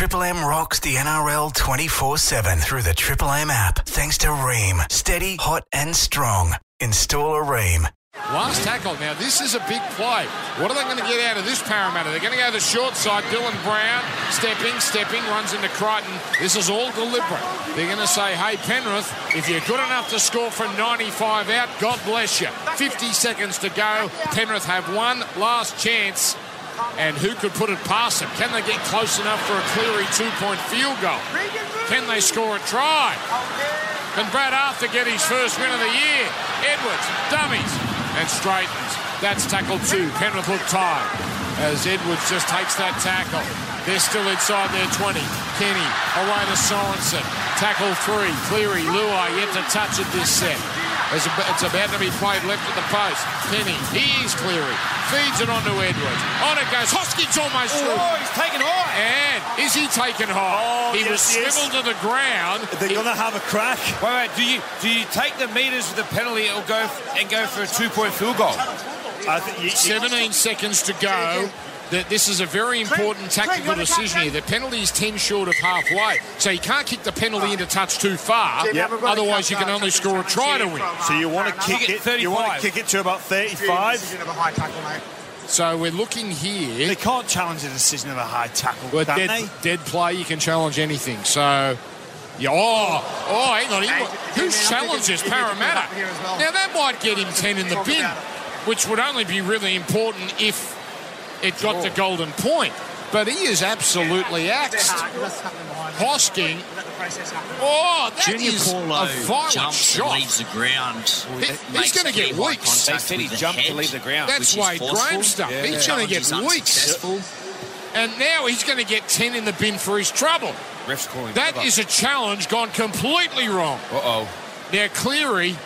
Triple M rocks the NRL 24 7 through the Triple M app. Thanks to Rheem. Steady, hot, and strong. Install a Rheem. Last tackle. Now, this is a big play. What are they going to get out of this Parramatta? They're going to go to the short side. Dylan Brown stepping, stepping, runs into Crichton. This is all deliberate. They're going to say, hey, Penrith, if you're good enough to score from 95 out, God bless you. 50 seconds to go. Penrith have one last chance. And who could put it past them? Can they get close enough for a Cleary two-point field goal? Can they score a try? Can Brad Arthur get his first win of the year? Edwards, dummies, and straightens. That's tackle two. Penrith look tired as Edwards just takes that tackle. They're still inside their 20. Kenny away to Sorensen. Tackle three. Cleary, Luai yet to touch it this set. It's about to be played left at the post. Kenny, here's clearing. Feeds it onto Edwards. On it goes. Hosking's almost oh, through. Oh, he's taken high. And is he taken high? Oh, he was yes, he is. swiveled to the ground. They're going to have a crack. Wait, wait. Do you do you take the meters with the penalty or go and go for a two point field goal? I think you, you, 17 seconds to go. That this is a very important tactical decision here. The penalty is 10 short of halfway. So you can't kick the penalty into touch too far. Yep. Otherwise, you can only score a try to win. so you want to kick Kick it it. You want to kick it to about 35. So we're looking here. They can't challenge the decision of a high tackle, Well, can dead, they? dead play, you can challenge anything. So, yeah, oh, oh, hang on. He, who's challenged this Parramatta? Now, that might get him 10 in the bin, which would only be really important if it got the golden point. But he is absolutely axed. Hosking. Oh, that Junior is Paulo a violent jumps shot. leaves the ground. He- he's gonna get clear eye weeks. They said he with the jumped to leave the ground. That's which is Wade. Graham stuff. Yeah. He's going to get is weeks. unsuccessful. And now he's going to get 10 in the bin for his trouble. Ref's calling. That is a challenge gone completely wrong. Uh oh. Now, Cleary,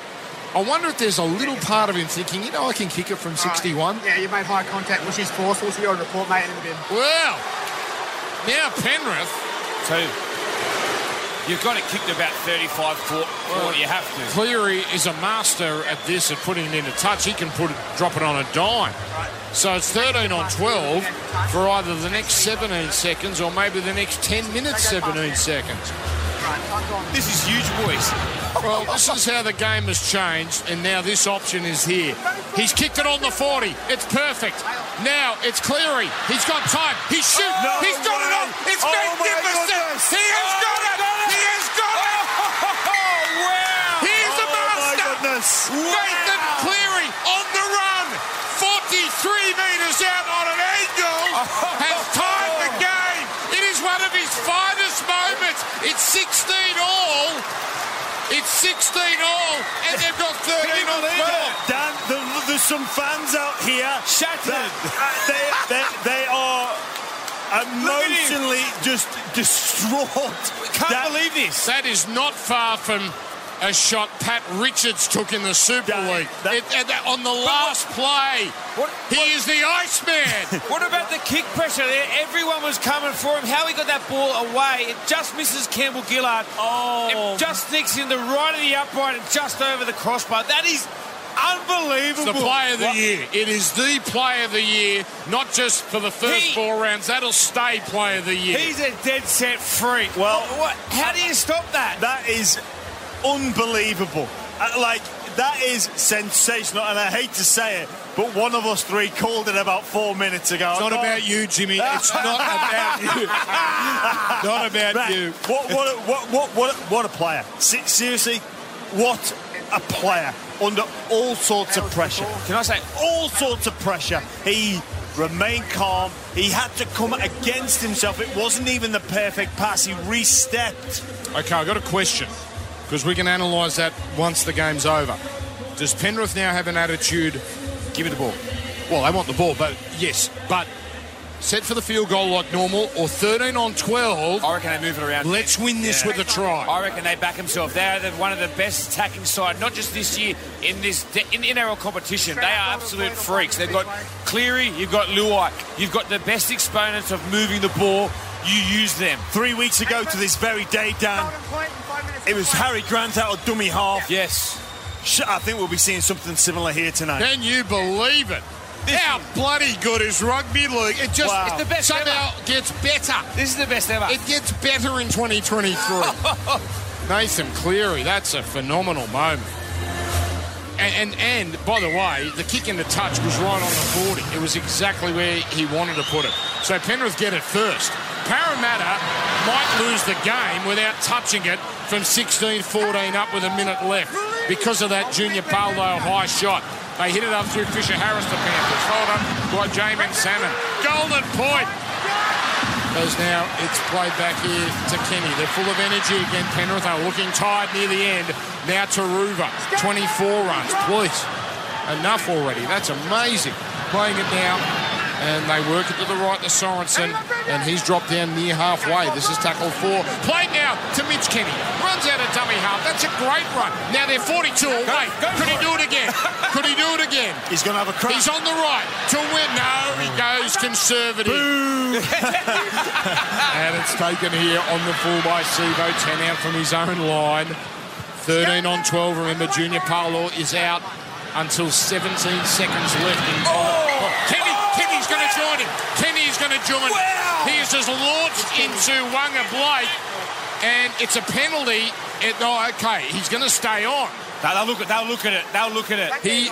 I wonder if there's a little part of him thinking, you know, I can kick it from 61. Yeah, you made high contact, which is forceful, so you're on report, mate, in the bin. Well, now Penrith, So you've got it kicked about 35 foot. Well, you have to. Cleary is a master at this, at putting it into touch. He can put it, drop it on a dime. So it's 13 on 12 for either the next 17 seconds or maybe the next 10 minutes, 17 seconds. This is huge, boys. Well, this is how the game has changed, and now this option is here. He's kicked it on the 40. It's perfect. Now it's Cleary. He's got time. He's shooting. No He's got it way. on. It's Oh, my magnificent. goodness. He has oh, got it. He has got it. Oh, wow. He is a Oh, my goodness. Nathan Cleary on the run. 43 metres out on an angle. Has tied the game. It is one of his finest moments. It's 16 all. It's 16 all, and they've got 13 on 12. Dan, there, there's some fans out here. Shattered. they, they, they are emotionally just distraught. Can't That- believe this. That is not far from a shot Pat Richards took in the Super That- League. that- It- and that- on the last play, What- he is the Iceman. What about the kick pressure there? Everyone was coming for him. How he got that ball away. It just misses Campbell Gillard. Oh. It just sneaks in the right of the upright and just over the crossbar. That is unbelievable. the play of the year. It is the play of the year, not just for the first He- four rounds. That'll stay play of the year. He's a dead set freak. Well- What- what- how do you stop that? That is unbelievable. Uh, like, that is sensational. And I hate to say it, but one of us three called it about four minutes ago. It's not about you, Jimmy. It's not about you. not about Right. you. What, what, a- what, what, what, a- what a player. Se- seriously, what a player under all sorts of pressure. Can I say? All sorts of pressure. He remained calm. He had to come against himself. It wasn't even the perfect pass. He re-stepped. Okay, I've got a question because we can analyse that once the game's over. Does Penrith now have an attitude? Give me the ball. Well, they want the ball, but yes, but set for the field goal like normal or 13 on 12. I reckon they move it around. Let's win this with a try. I reckon they back themselves. They are the, one of the best attacking side, not just this year in this in NRL competition. They are absolute freaks. They've got Cleary, you've got Luai, you've got the best exponents of moving the ball. You use them. Three weeks ago to this very day, Dan, it was Harry Grant out of dummy half. Yes. Sh- I think we'll be seeing something similar here tonight. Can you believe it? How bloody good is rugby league? It just Wow. It's the best somehow gets better. This is the best ever. It gets better in 2023. Nathan Cleary, that's a phenomenal moment. And, and and by the way, the kick in the touch was right on the 40. It was exactly where he wanted to put it. So Penrith get it first. Parramatta might lose the game without touching it from 16-14 up with a minute left because of that Junior Paulo high shot. They hit it up through Fisher Harris, the Panthers. Hold up by Jaeman Salmon. Golden point. As now it's played back here to Kenny. They're full of energy again. Penrith are looking tired near the end. Now to Ruva. 24 runs. Please. Enough already. That's amazing. Playing it now. And they work it to the right to Sorensen. And he's dropped down near halfway. This is tackle four. Played now to Mitch Kenny. Runs out of dummy half. That's a great run. Now they're 42 away. go Could he do it again? Could he do it again? He's going to have a crack. He's on the right to win. No, he goes conservative. and it's taken here on the full by Sivo. 10 out from his own line. 13 on 12. Remember, Junior Paulo is out until 17 seconds left. In oh! Kenny, Kenny's going to join him. Kenny's going to join him. Wow. He is just launched into Waqa Blake. And it's a penalty. It, oh, okay, he's going to stay on. No, they'll look at. They'll look at it. They'll look at it. He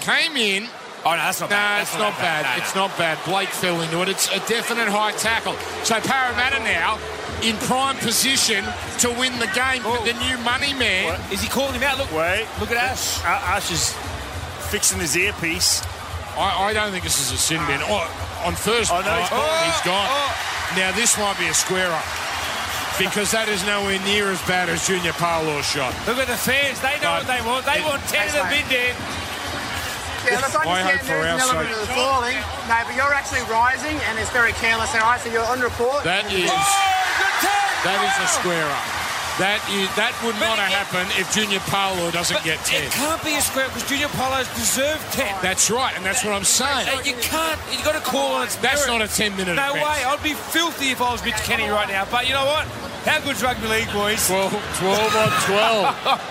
came in Oh no, that's not no, bad. it's That's not bad. No, no. It's not bad. Blake fell into it. It's a definite high tackle. So Parramatta now in prime position to win the game. Oh. The new money man. Is he calling him out? Look, Wait. look at Ash. Ash is fixing his earpiece. I, I don't think this is a sin bin. Oh, on first, Oh, no, he's oh, gone. he's gone. Oh. Now this might be a square up. Because that is nowhere near as bad as Junior Paulo's shot. Look at the fans. They know No. what they want. They It- want ten of the bid there. Yeah, look, I I hope understand for there is our an element sake. of the falling. No, but you're actually rising and it's very careless there, right? So you're on report. That is. Oh, that is a square up. That is that would But not have it- happened if Junior Paulo doesn't get ten. It can't be a square because Junior Paulo's deserved ten. That's right, and that's what I'm saying. You can't. you've got to call on its That's merit. not a 10 minute No offence. way. I'd be filthy if I was Mitch Kenny right now. But you know what? How good's rugby league, boys? 12, 12 on 12.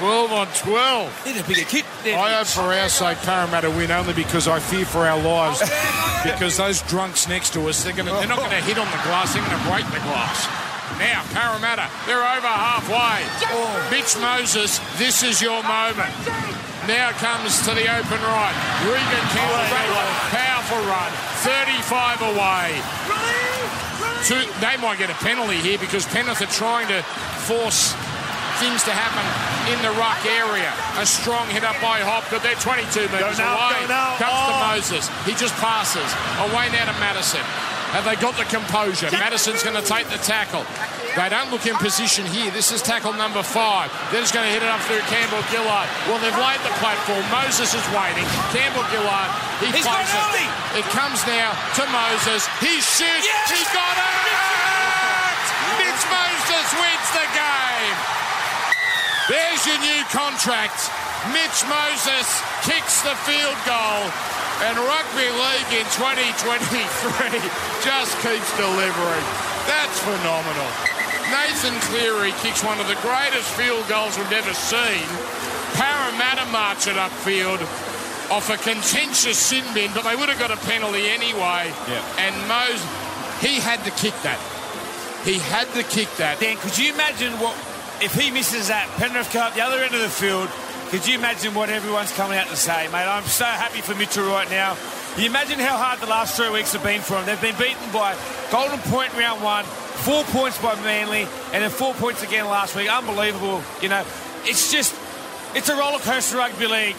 12 on 12. Need a bigger kit. There, I hope for our sake Parramatta win only because I fear for our lives. because those drunks next to us, they're gonna they're not gonna hit on the glass, they're gonna break the glass. Now, Parramatta, they're over halfway. Oh. Mitch Moses, this is your moment. Now comes to the open right. Reagan Campbell, powerful run, 35 away. Two, they might get a penalty here because Penrith are trying to force things to happen in the ruck area. A strong hit up by Hopgood. They're 22 metres away. now. Comes to Oh. Moses. He just passes. Away now to Matterson. Have they got the composure? Matterson's going to take the tackle. They don't look in position here. This is tackle number five. They're just going to hit it up through Campbell Gillard. Well, they've laid the platform. Moses is waiting. Campbell Gillard, he He's plays gone early. it. It comes now to Moses. He shoots. Yes! He got it! Mitch Moses wins the game. There's your new contract. Mitch Moses kicks the field goal. And rugby league in 2023 just keeps delivering. That's phenomenal. Nathan Cleary kicks one of the greatest field goals we've ever seen. Parramatta march it upfield off a contentious sin bin, but they would have got a penalty anyway. Yeah. And Mose, he had to kick that. He had to kick that. Dan, could you imagine what if he misses that Penrith go up the other end of the field? Could you imagine what everyone's coming out to say, mate? I'm so happy for Mitchell right now. You imagine how hard the last three weeks have been for him. They've been beaten by Golden Point round one, four points by Manly, and then four points again last week. Unbelievable. You know, it's just it's a roller coaster rugby league.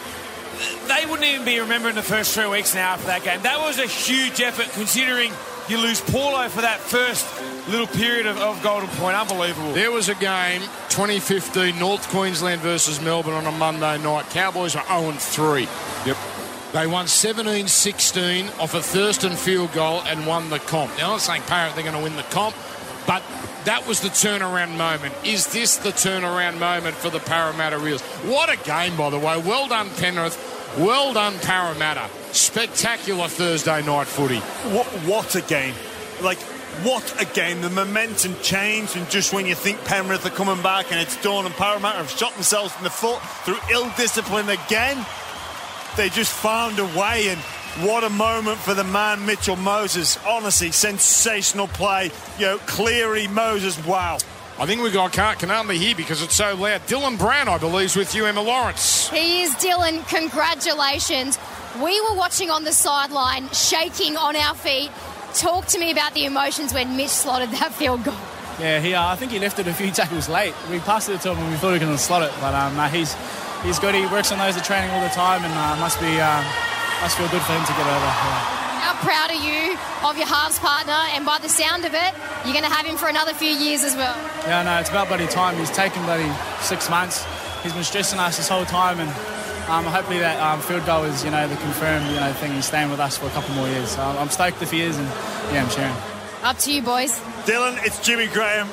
They wouldn't even be remembering the first three weeks now after that game. That was a huge effort considering you lose Paulo for that first little period of, of Golden Point. Unbelievable. There was a game, 2015, North Queensland versus Melbourne on a Monday night. Cowboys were 0 3. Yep. They won 17 16 off a Thurston field goal and won the comp. Now, I'm not saying Parrot they're going to win the comp, but that was the turnaround moment. Is this the turnaround moment for the Parramatta Reels? What a game, by the way. Well done, Penrith. Well done, Parramatta. Spectacular Thursday night footy. What, what a game. Like, what a game. The momentum changed, and just when you think Penrith are coming back and it's done, and Parramatta have shot themselves in the foot through ill discipline again, they just found a way. And What a moment for the man, Mitchell Moses. Honestly, sensational play. You know, Cleary, Moses, wow. I think we've got can't, can hardly hear because it's so loud. Dylan Brown, I believe, is with you, Emma Lawrence. He is Dylan. Congratulations. We were watching on the sideline, shaking on our feet. Talk to me about the emotions when Mitch slotted that field goal. Yeah, he. Uh, I think he lifted a few tackles late. We passed it to him and we thought going to slot it, but um, he's he's good. He works on those at training all the time, and uh, must be uh, must feel good for him to get over. Yeah. How proud are you of your halves partner? And by the sound of it, you're going to have him for another few years as well. Yeah, no, it's about bloody time. He's taken bloody six months. He's been stressing us this whole time, and um, hopefully that um, field goal is, you know, the confirmed, you know, thing. He's staying with us for a couple more years. So I'm stoked if he is, and yeah, I'm cheering. Up to you, boys. Dylan, it's Jimmy Graham.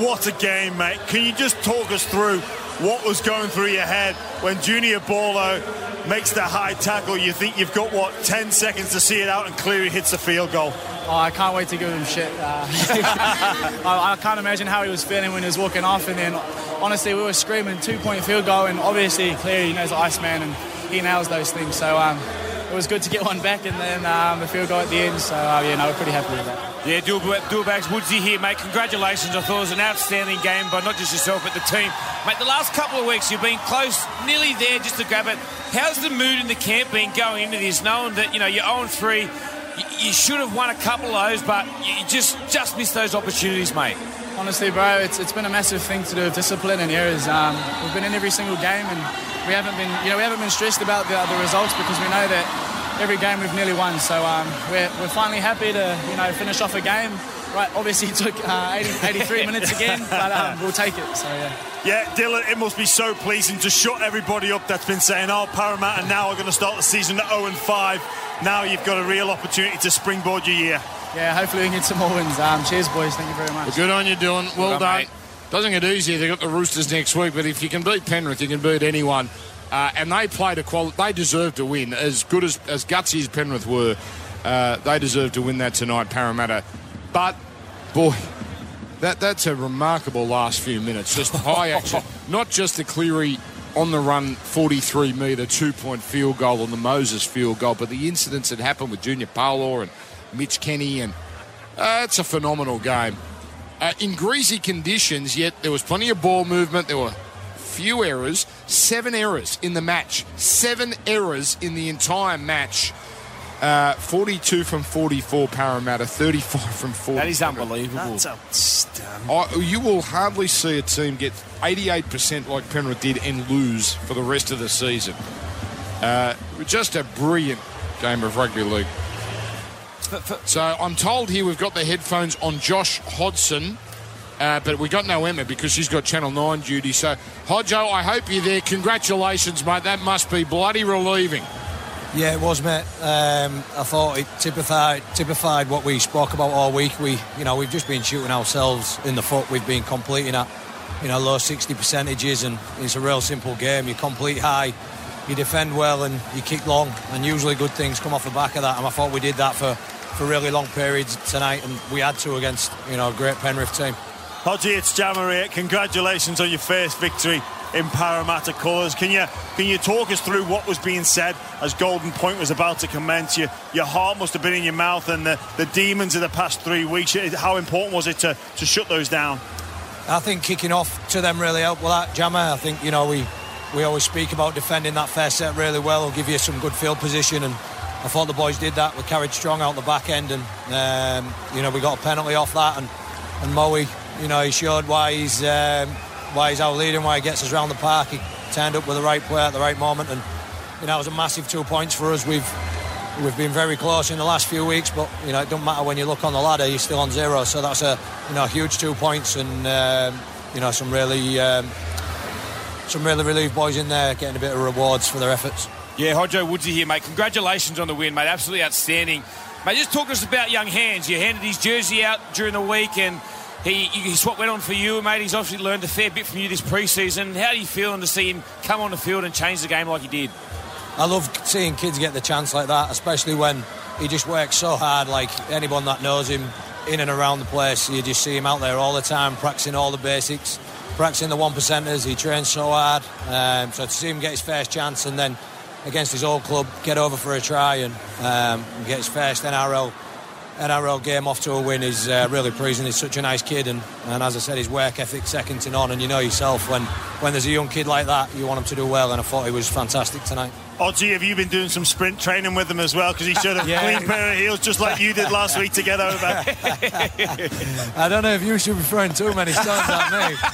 What a game, mate. Can you just talk us through what was going through your head when Junior Paulo makes the high tackle? You think you've got, what, 10 seconds to see it out and Cleary hits the field goal? Oh, I can't wait to give him shit. Uh, I, I, can't imagine how he was feeling when he was walking off. And then, honestly, we were screaming two point field goal. And obviously, clearly, he knows Iceman and he nails those things. So um, it was good to get one back and then um, the field goal at the end. So, uh, yeah, no, we're pretty happy with that. Yeah, Dualbags Woodsy here, mate. Congratulations. I thought it was an outstanding game by not just yourself, but the team. Mate, the last couple of weeks you've been close, nearly there just to grab it. How's the mood in the camp been going into this, knowing that, you know, you're 0 3? You should have won a couple of those, but you just just missed those opportunities, mate. Honestly, bro, it's, it's been a massive thing to do with discipline and errors. Um, we've been in every single game, and we haven't been, you know, we haven't been stressed about the, the results because we know that every game we've nearly won. So um, we're, we're finally happy to, you know, finish off a game. Right, obviously it took uh, 80, 83 minutes again, but um, we'll take it. So yeah. Yeah, Dylan, it must be so pleasing to shut everybody up that's been saying, oh, Parramatta now are going to start the season at 0 and 5. Now you've got a real opportunity to springboard your year. Yeah, hopefully we can get some more wins. Um, cheers, boys. Thank you very much. Well, good on you, Dylan. Well, well done. Mate. Doesn't get easier. They've got the Roosters next week, but if you can beat Penrith, you can beat anyone. Uh, and they played a quality. They deserve to win. As good as as gutsy as Penrith were, uh, they deserve to win that tonight, Parramatta. But boy, that that's a remarkable last few minutes. Just high action. Not just the Cleary on the run 43 metre two point field goal on the Moses field goal, but the incidents that happened with Junior Paulo and Mitch Kenny, and uh, it's a phenomenal game. Uh, in greasy conditions, yet there was plenty of ball movement. There were few errors, seven errors in the match, seven errors in the entire match. Uh, 42 from 44 Parramatta, 35 from 40. That is unbelievable. That's a outstanding. you will hardly see a team get 88% like Penrith did and lose for the rest of the season. Uh, just a brilliant game of rugby league. So I'm told here we've got the headphones on Josh Hodgson. Uh, but we got no Emma because she's got Channel 9 duty. So, Hodjo, I hope you're there. Congratulations, mate. That must be bloody relieving. Yeah, it was, mate. Um, I thought it typified typified what we spoke about all week. We, you know, we've just been shooting ourselves in the foot. We've been completing at, you know, low 60 percentages, and it's a real simple game. You complete high, you defend well, and you kick long, and usually good things come off the back of that. And I thought we did that for, for really long periods tonight, and we had to against, you know, a great Penrith team. Hodgie, it's Jamaria. Congratulations on your first victory in Parramatta colours. Can you can you talk us through what was being said as Golden Point was about to commence? You, your heart must have been in your mouth, and the, the demons of the past three weeks. How important was it to, to shut those down? I think kicking off to them really helped with that, Jammer. I think you know we we always speak about defending that first set really well. It'll give you some good field position, and I thought the boys did that. We carried strong out the back end, and um, you know we got a penalty off that, and and Moe, you know, he showed why he's um, why he's our leader and why he gets us around the park. He turned up with the right player at the right moment, and you know it was a massive two points for us. We've we've been very close in the last few weeks, but you know it doesn't matter when you look on the ladder, you're still on zero. So that's a you know huge two points, and um, you know some really um, some really relieved boys in there getting a bit of rewards for their efforts. Yeah, Hodjo Woodsy here, mate. Congratulations on the win, mate. Absolutely outstanding. Mate, just talk to us about young hands. You handed his jersey out during the week and he, he's what went on for you, mate. He's obviously learned a fair bit from you this pre-season. How do you feel to see him come on the field and change the game like he did? I love seeing kids get the chance like that, especially when he just works so hard. Like anyone that knows him in and around the place, you just see him out there all the time, practicing all the basics, practicing the one percenters. He trains so hard. Um, so to see him get his first chance and then against his old club, get over for a try and um, get his first NRL NRL game off to a win is uh, really pleasing. He's such a nice kid, and, and as I said, his work ethic second to none. And you know yourself when when there's a young kid like that, you want him to do well. And I thought he was fantastic tonight. Oddsy, have you been doing some sprint training with him as well? Because he showed a Yeah. clean pair of heels just like you did last week to get over. I don't know if you should be throwing too many stones at me.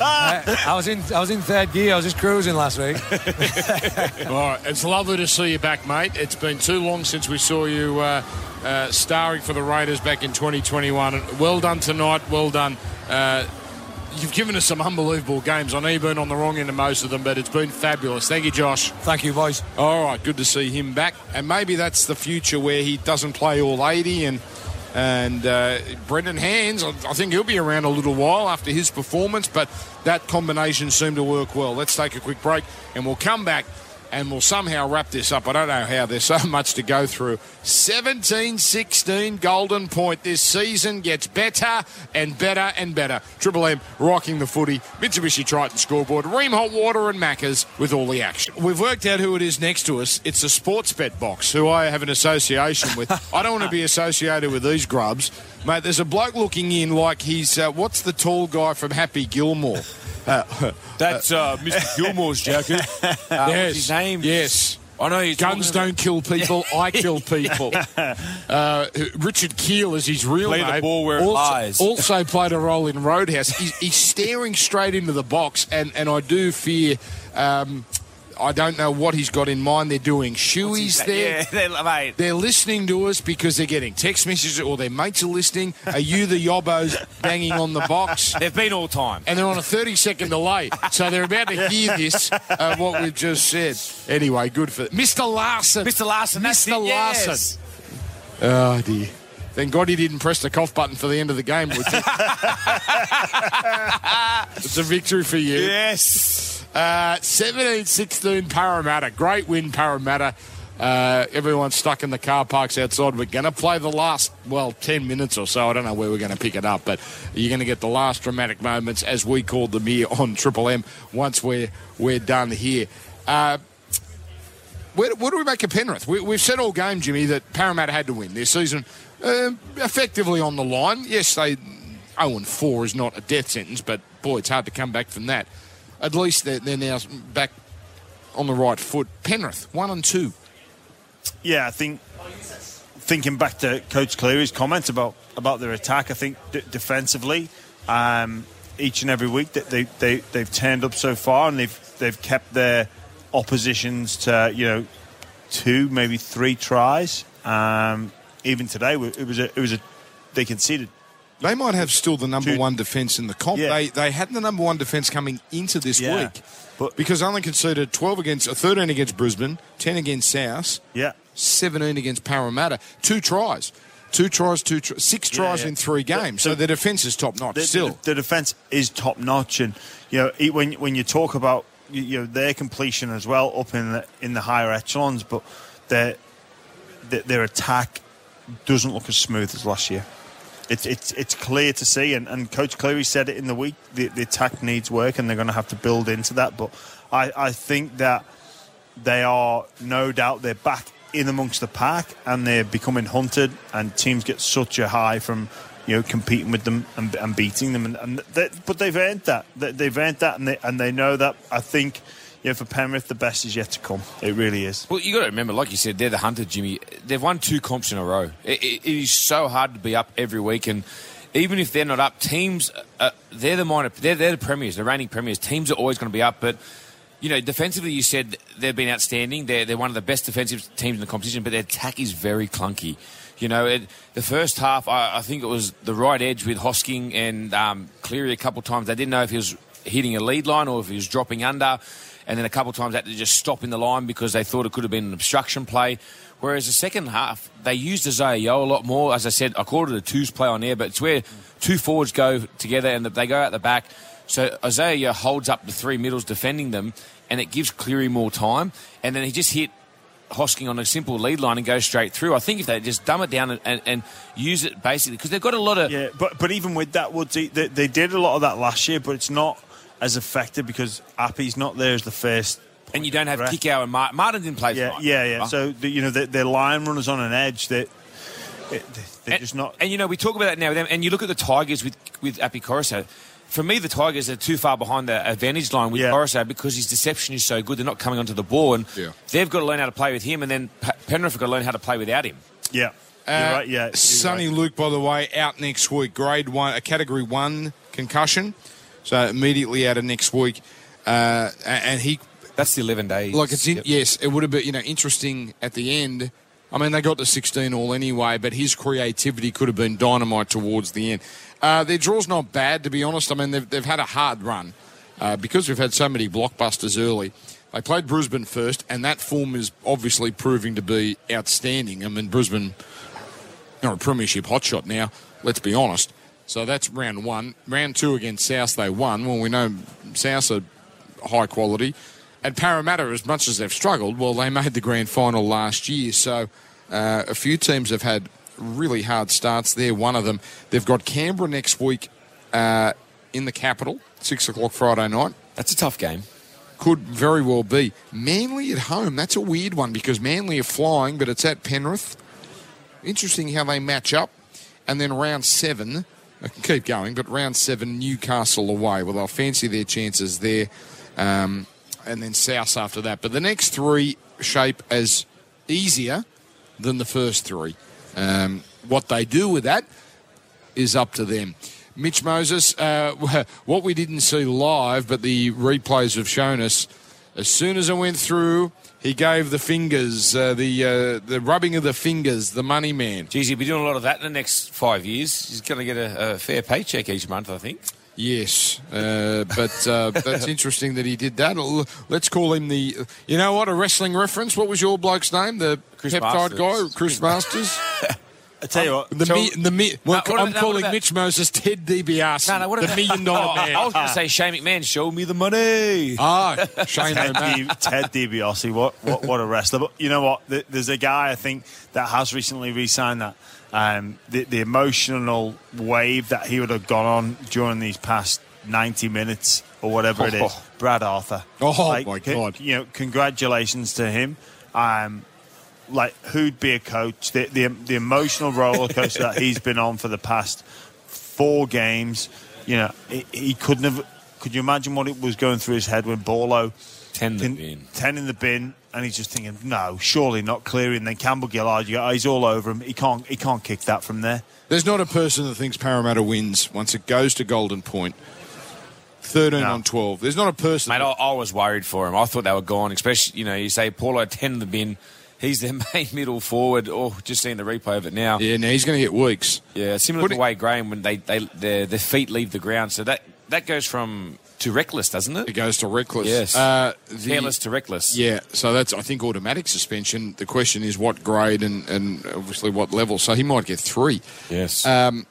I, I was in I was in third gear. I was just cruising last week. All right, it's lovely to see you back, mate. It's been too long since we saw you uh, uh, starring for the Raiders back in 2021. Well done tonight. Well done. Uh, you've given us some unbelievable games. I know you've been on the wrong end of most of them, but it's been fabulous. Thank you, Josh. Thank you, boys. All right, good to see him back, and maybe that's the future where he doesn't play all 80 and. And uh, Brendan Hands, I I think he'll be around a little while after his performance, but that combination seemed to work well. Let's take a quick break and we'll come back and we'll somehow wrap this up. I don't know how, there's so much to go through. 17 16 Golden Point. This season gets better and better and better. Triple M rocking the footy. Mitsubishi Triton scoreboard. Rheem Hot Water and Maccas with all the action. We've worked out who it is next to us. It's the Sportsbet Box, who I have an association with. I don't want to be associated with these grubs. Mate, there's a bloke looking in like he's, uh, what's the tall guy from Happy Gilmore? Uh, That's uh, Mr. Gilmore's jacket. Uh, What's his name? Yes. I know he's Guns don't kill people. I kill people. Uh, Richard Kiel is his real Play the name. ball where it also, lies. also played a role in Roadhouse. He's, he's staring straight into the box, and, and I do fear. Um, I don't know what he's got in mind. They're doing shoeies there. Yeah, they're, mate. They're listening to us because they're getting text messages or their mates are listening. Are you the yobbos banging on the box? They've been all time. and they're on a 30 second delay. So they're about to hear this, uh, what we've just said. Anyway, good for Mr. Larson. Mr. Larson, that's Mr. it, yes. Larson. Oh, dear. Thank God he didn't press the cough button for the end of the game, would you? it's a victory for you. Yes. Uh, 17 16 Parramatta. Great win, Parramatta. Uh, everyone's stuck in the car parks outside. We're going to play the last, well, 10 minutes or so. I don't know where we're going to pick it up, but you're going to get the last dramatic moments, as we called them here on Triple M, once we're, we're done here. Uh, where, what do we make of Penrith? We, we've said all game, Jimmy, that Parramatta had to win. Their season uh, effectively on the line. Yes, they 0 and 4 is not a death sentence, but boy, it's hard to come back from that. At least they're, they're now back on the right foot. Penrith 1 and 2. Yeah, I think thinking back to Coach Cleary's comments about about their attack, I think d- defensively, um, each and every week that they, they they've turned up so far and they've they've kept their oppositions to you know two maybe three tries. Um, even today, it was a it was a they conceded They might have still the number one defence in the comp. Yeah. They they had the number one defence coming into this Yeah. week, But- because only conceded twelve against, uh, thirteen against Brisbane, ten against South, yeah. seventeen against Parramatta, two tries, two tries, two tr- six tries yeah. in three games. The- so the defence is top notch the, still. the, the defense is top notch, and you know when when you talk about you- you know their completion as well up in the in the higher echelons, but their their, their attack doesn't look as smooth as last year. It's it's it's clear to see, and, and Coach Cleary said it in the week. The, the attack needs work, and they're going to have to build into that. But I, I think that they are no doubt they're back in amongst the pack, and they're becoming hunted. And teams get such a high from you know competing with them and, and beating them, and, and they, but they've earned that. They, they've earned that, and they and they know that. I think. You know, for Penrith, the best is yet to come. It really is. Well, you got to remember, like you said, they're the hunter, Jimmy. They've won two comps in a row. It, it, it is so hard to be up every week, and even if they're not up, teams uh, they're the minor, they're, they're the premiers, the reigning premiers. Teams are always going to be up, but you know, defensively, you said they've been outstanding. They're they're one of the best defensive teams in the competition, but their attack is very clunky. You know, it, the first half, I, I think it was the right edge with Hosking and um, Cleary a couple of times. They didn't know if he was hitting a lead line or if he was dropping under. And then a couple of times had to just stop in the line because they thought it could have been an obstruction play. Whereas the second half, they used Isaah Yeo a lot more. As I said, I called it a twos play on air, but it's where two forwards go together and they go out the back. So Isaah Yeo holds up the three middles defending them, and it gives Cleary more time. And then he just hit Hosking on a simple lead line and go straight through. I think if they just dumb it down and, and, and use it basically, because they've got a lot of. Yeah, but but even with that, Woodsy, they, they did a lot of that last year, but it's not as effective because Api's not there as the first. And you don't have correct? Kikau and Martin. Martin didn't play Yeah, tonight. yeah, yeah. Huh? So the, you know the, their line runners on an edge that it, they're and, just not. And you know, we talk about that now with them, and you look at the Tigers with with Api Koroisau. For me, the Tigers are too far behind the advantage line with Yeah. Koroisau because his deception is so good. They're not coming onto the ball, and Yeah. they've got to learn how to play with him, and then Penrith have got to learn how to play without him. yeah, Uh, right. Yeah, you're Soni right. Luke, by the way, out next week. Grade one, a category one concussion. So immediately out of next week. Uh, and he, That's the eleven days. like, it's in, Yep. yes, it would have been, you know, interesting at the end. I mean, they got to 16 all anyway, but his creativity could have been dynamite towards the end. Uh, their draw's not bad, to be honest. I mean, they've, they've had a hard run uh, because we've had so many blockbusters early. They played Brisbane first, and that form is obviously proving to be outstanding. I mean, Brisbane are a premiership hotshot now, let's be honest. So that's round one. Round two against South, they won. Well, we know South are high quality. And Parramatta, as much as they've struggled, well, they made the grand final last year. So uh, a few teams have had really hard starts there. One of them, they've got Canberra next week uh, in the capital, 6 o'clock Friday night. That's a tough game. Could very well be. Manly at home, that's a weird one because Manly are flying, but it's at Penrith. Interesting how they match up. And then round seven, keep going, but round seven, Newcastle away. Well, they'll fancy their chances there. Um, and then South after that. But the next three shape as easier than the first three. Um, what they do with that is up to them. Mitch Moses, uh, what we didn't see live, but the replays have shown us. As soon as I went through, he gave the fingers, uh, the uh, the rubbing of the fingers, the money man. Geez, he'll be doing a lot of that in the next five years. He's going to get a, a fair paycheck each month, I think. Yes, uh, but uh, that's interesting that he did that. Let's call him the. You know what? A wrestling reference. What was your bloke's name? The Chris peptide Masters. guy, Chris Masters. I tell you what. The So- mi- the mi- well, No, what I'm about- calling what about- Mitch Moses Ted DiBiase. No, no, what the about- million dollar man. I was going to say Shane McMahon, show me the money. Ah, Shane Ted, O'Mac. Ted DiBiase, what, what what a wrestler! But you know what? There's a guy I think that has recently re-signed that. Um, the, the emotional wave that he would have gone on during these past 90 minutes or whatever it is. Brad Arthur. Oh, my c- God. You know, congratulations to him. Um, like who'd be a coach? The the, the emotional roller coaster that he's been on for the past four games. You know, he, he couldn't have. Could you imagine what it was going through his head when Paulo Ten the bin. 10 in the bin, and he's just thinking, no, surely not clearing. Then Campbell Gillard, you go, oh, he's all over him. He can't, he can't kick that from there. There's not a person that thinks Parramatta wins once it goes to Golden Point. 13 No. on 12. There's not a person. Mate, I, I was worried for him. I thought they were gone, especially, you know, you say Paulo 10 in the bin. He's their main middle forward. Oh, just seeing the replay of it now. yeah, now he's going to get weeks. Yeah, similar Put to the way Graham when they, they their, their feet leave the ground. So that, that goes from to reckless, doesn't It it? goes to reckless. Yes. Uh, the- Careless to reckless. Yeah, so that's I think automatic suspension. The question is what grade and, and obviously what level. So he might get three. Yes. Um,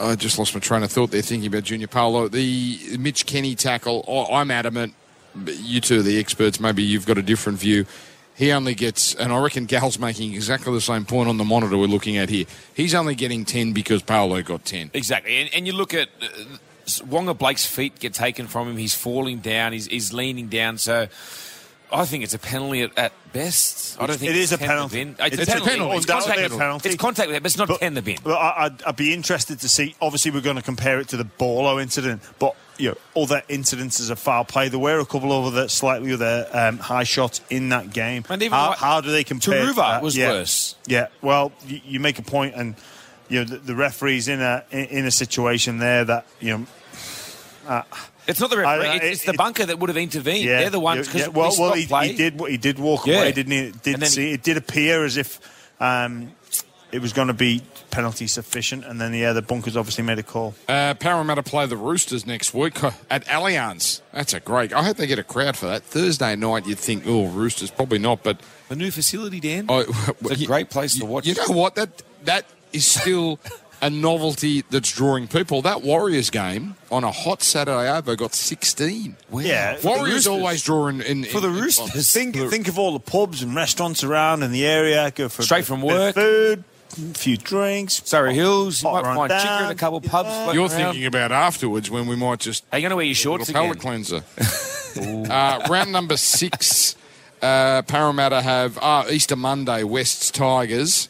I just lost my train of thought there thinking about Junior Paulo. The Mitch Kenny tackle, I- I'm adamant. You two are the experts. Maybe you've got a different view. He only gets, and I reckon Gal's making exactly the same point on the monitor we're looking at here. He's only getting 10 because Paulo got 10. Exactly, and, and you look at uh, Waqa Blake's feet get taken from him. He's falling down. He's, he's leaning down. So I think it's a penalty at, at best. I don't think it's a penalty. bin. It's, It's a a penalty. penalty. It's contact, Undoubtedly a penalty. It's contact with it, but it's not But- 10 the bin. Well, I, I'd, I'd be interested to see. Obviously, we're going to compare it to the Paulo incident, but you know, other incidences of foul play. There were a couple of other slightly other um, high shots in that game. And even how, what- how do they compare? to Turuva was yeah. worse. Yeah. Well, you, you make a point, and you know the, the referee's in a in, in a situation there that you know. It's not the I- referee. I- it's, it's the bunker that would have intervened. Yeah, They're the ones yeah, well, well, he, he did. He did walk Yeah. away, didn't he? It did see, he- it did appear as if um, it was going to be penalty sufficient, and then yeah, the bunkers obviously made a call. Uh, Parramatta play the Roosters next week at Allianz. That's a great. I hope they get a crowd for that. Thursday night, you'd think, oh, Roosters probably not, but The new facility, Dan. I, It's a great place to watch. You know what? That that is still a novelty that's drawing people. That Warriors game on a hot Saturday over got sixteen. Yeah, for the Warriors Roosters. always drawing in, in For the in- Roosters. Think, think of all the pubs and restaurants around in the area. Go for Straight bit- from work. food, a few drinks. Surry Hills, you might run find chicken in a couple of pubs. You're around. thinking about afterwards when we might just Are you going to wear your shorts little palate again? cleanser. Uh, round number six, uh, Parramatta have uh, Easter Monday, West's Tigers.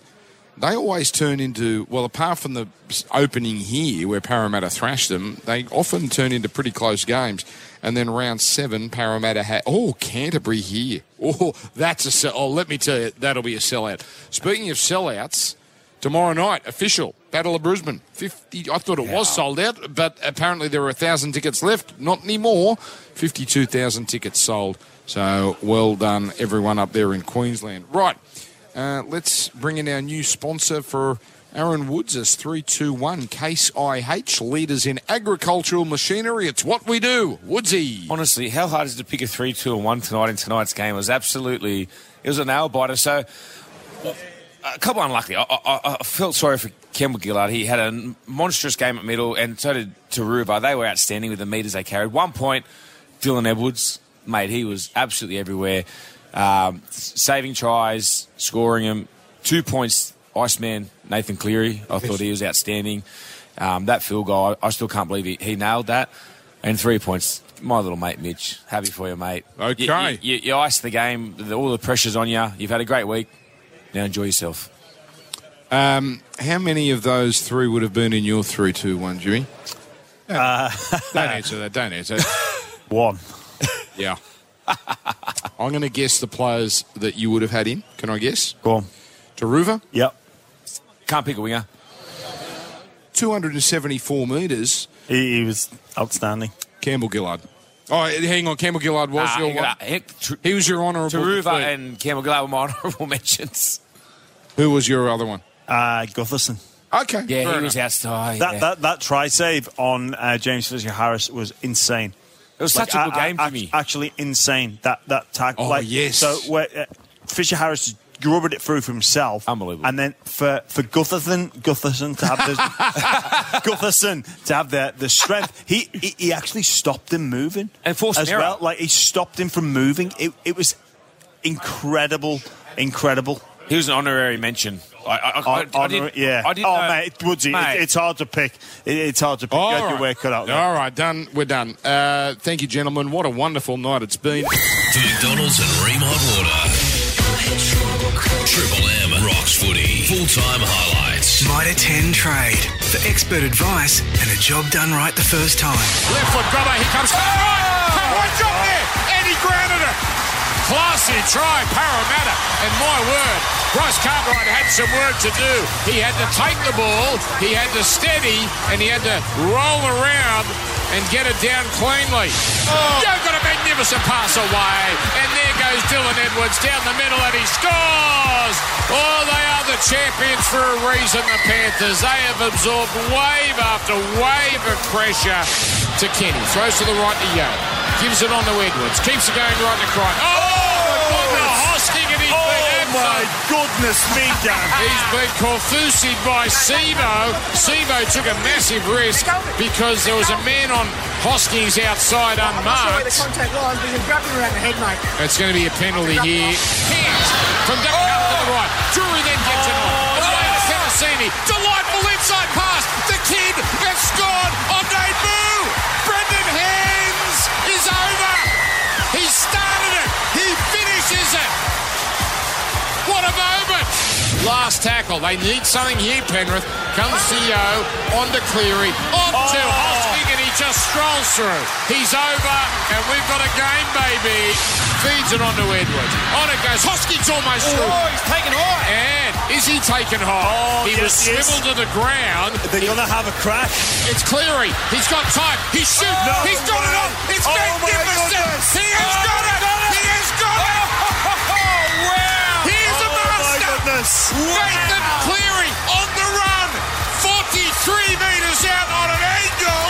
They always turn into, well, apart from the opening here where Parramatta thrashed them, they often turn into pretty close games. And then round seven, Parramatta had, oh, Canterbury here. Oh, that's a sell. Oh, let me tell you, that'll be a sellout. Speaking of sellouts, tomorrow night, official, Battle of Brisbane. 50, I thought it was sold out, but apparently there were a thousand tickets left. Not anymore. 52,000 tickets sold. So well done, everyone up there in Queensland. Right. Uh, let's bring in our new sponsor for Aaron Woods as 321 Case IH, leaders in agricultural machinery. It's what we do. Woodsy. Honestly, how hard is it to pick a 3 2 and 1 tonight in tonight's game? It was absolutely, it was a nail biter. So, well, a couple unlucky. I, I, I felt sorry for Campbell Gillard. He had a monstrous game at middle, and so did Turuva. They were outstanding with the metres they carried. One point, Dylan Edwards, mate, he was absolutely everywhere. Um, saving tries, scoring them. Two points, Iceman, Nathan Cleary. I thought he was outstanding. Um, that field goal, I, I still can't believe he, he nailed that. And three points, my little mate Mitch. Happy for you, mate. Okay. You, you, you, you iced the game. The, all the pressure's on you. You've had a great week. Now enjoy yourself. Um, how many of those three would have been in your 3 2 1, Jimmy? Uh, Don't answer that. Don't answer. one. Yeah. I'm going to guess the players that you would have had in. Can I guess? Go on. Turuva, Yep. Can't pick a winger. 274 metres. He, he was outstanding. Campbell Gillard. Oh, hang on. Campbell Gillard was your one. got- Tr- He was your honourable. Turuva defeat. and Campbell Gillard were my honourable mentions. Who was your other one? Uh, Gutherson. Okay. Yeah, fair he was enough. outstanding. That, yeah. that that try save on uh, James Fisher Harris was insane. it was Like, such a good a- a- game for act- me. Actually, insane. That that tackle. Oh, like, yes. So where, uh, Fisher Harris grubbered it through for himself. Unbelievable. And then for for Gutherson, Gutherson to have the Gutherson to have the the strength. He, he he actually stopped him moving And forced as an well. Like he stopped him from moving. It it was incredible, incredible. He was an honorary mention. I, I, I, I, Hon- I didn't, yeah. I didn't oh, know- mate, Woodsy, it, it's hard to pick. It, it's hard to pick. All you had your work cut out there. All right, done. We're done. Uh, thank you, gentlemen. What a wonderful night it's been. For McDonald's and Rheem Water. Triple M rocks footy. Full time highlights. Mitre 10 trade for expert advice and a job done right the first time. Left foot grubber, here comes oh, Cartwright. Cartwright dropped there, and he grounded it. Classy try, Parramatta. And my word, Bryce Cartwright had some work to do. He had to take the ball, he had to steady, and he had to roll around and get it down cleanly. Oh. You've a magnificent pass away. And there goes Dylan Edwards down the middle and he scores. Oh, they are the champions for a reason, the Panthers. They have absorbed wave after wave of pressure to Kenny. Throws to the right to Yeo. Gives it on to Edwards. Keeps it going right to Crichton. Oh, oh my absolute- goodness me, Dan. He's been Corfusi'd by Sivo. Sivo took a massive risk because there was a man on Hosking's outside I'm not sure where the unmarked. contact was, but you can grab him around the head, mate. It's going to be a penalty here. Hands from Duncan to the oh! right. Drury then gets it on. Oh, Away to Penisini. Delightful inside pass. The kid has scored on debut. Brendan Hands is over. He started it. He finishes it. What a moment! Last tackle. They need something here, Penrith. Comes to Yeo, on to Cleary, on to oh! Hosking, and he just strolls through. He's over, and we've got a game, baby. Feeds it on to Edwards. On it goes. Hosking's almost oh, through. Oh, he's taken high. And is he taken high? Oh, he was yes, is. swiveled to the ground. They're going to have a crack. It's Cleary. He's got time. He's shooting. No He's got it way. on. It's Oh, magnificent. He has Oh, got it. Nathan Cleary on the run. 43 metres out on an angle.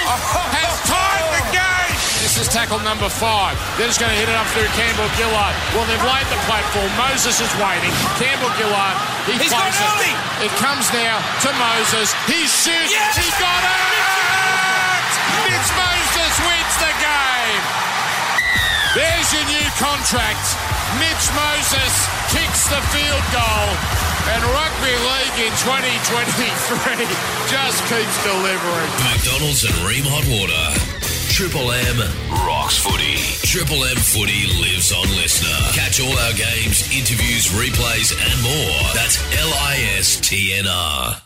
Has timed the game. This is tackle number five. They're just going to hit it up through Campbell Gillard. Well, they've laid the platform. Moses is waiting. Campbell Gillard. He He's got it. early. It comes now to Moses. He shoots. Yes. He got it. Mitch Moses wins the game. There's your new contract. Mitch Moses kicks the field goal. And rugby league in 2023 just keeps delivering. McDonald's and Rheem Hot Water. Triple M rocks footy. Triple M footy lives on LiSTNR. Catch all our games, interviews, replays, and more. That's L I S T N R.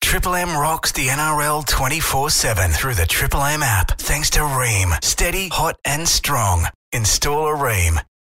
Triple M rocks the NRL 24 7 through the Triple M app. Thanks to Rheem. Steady, hot, and strong. Install a Rheem.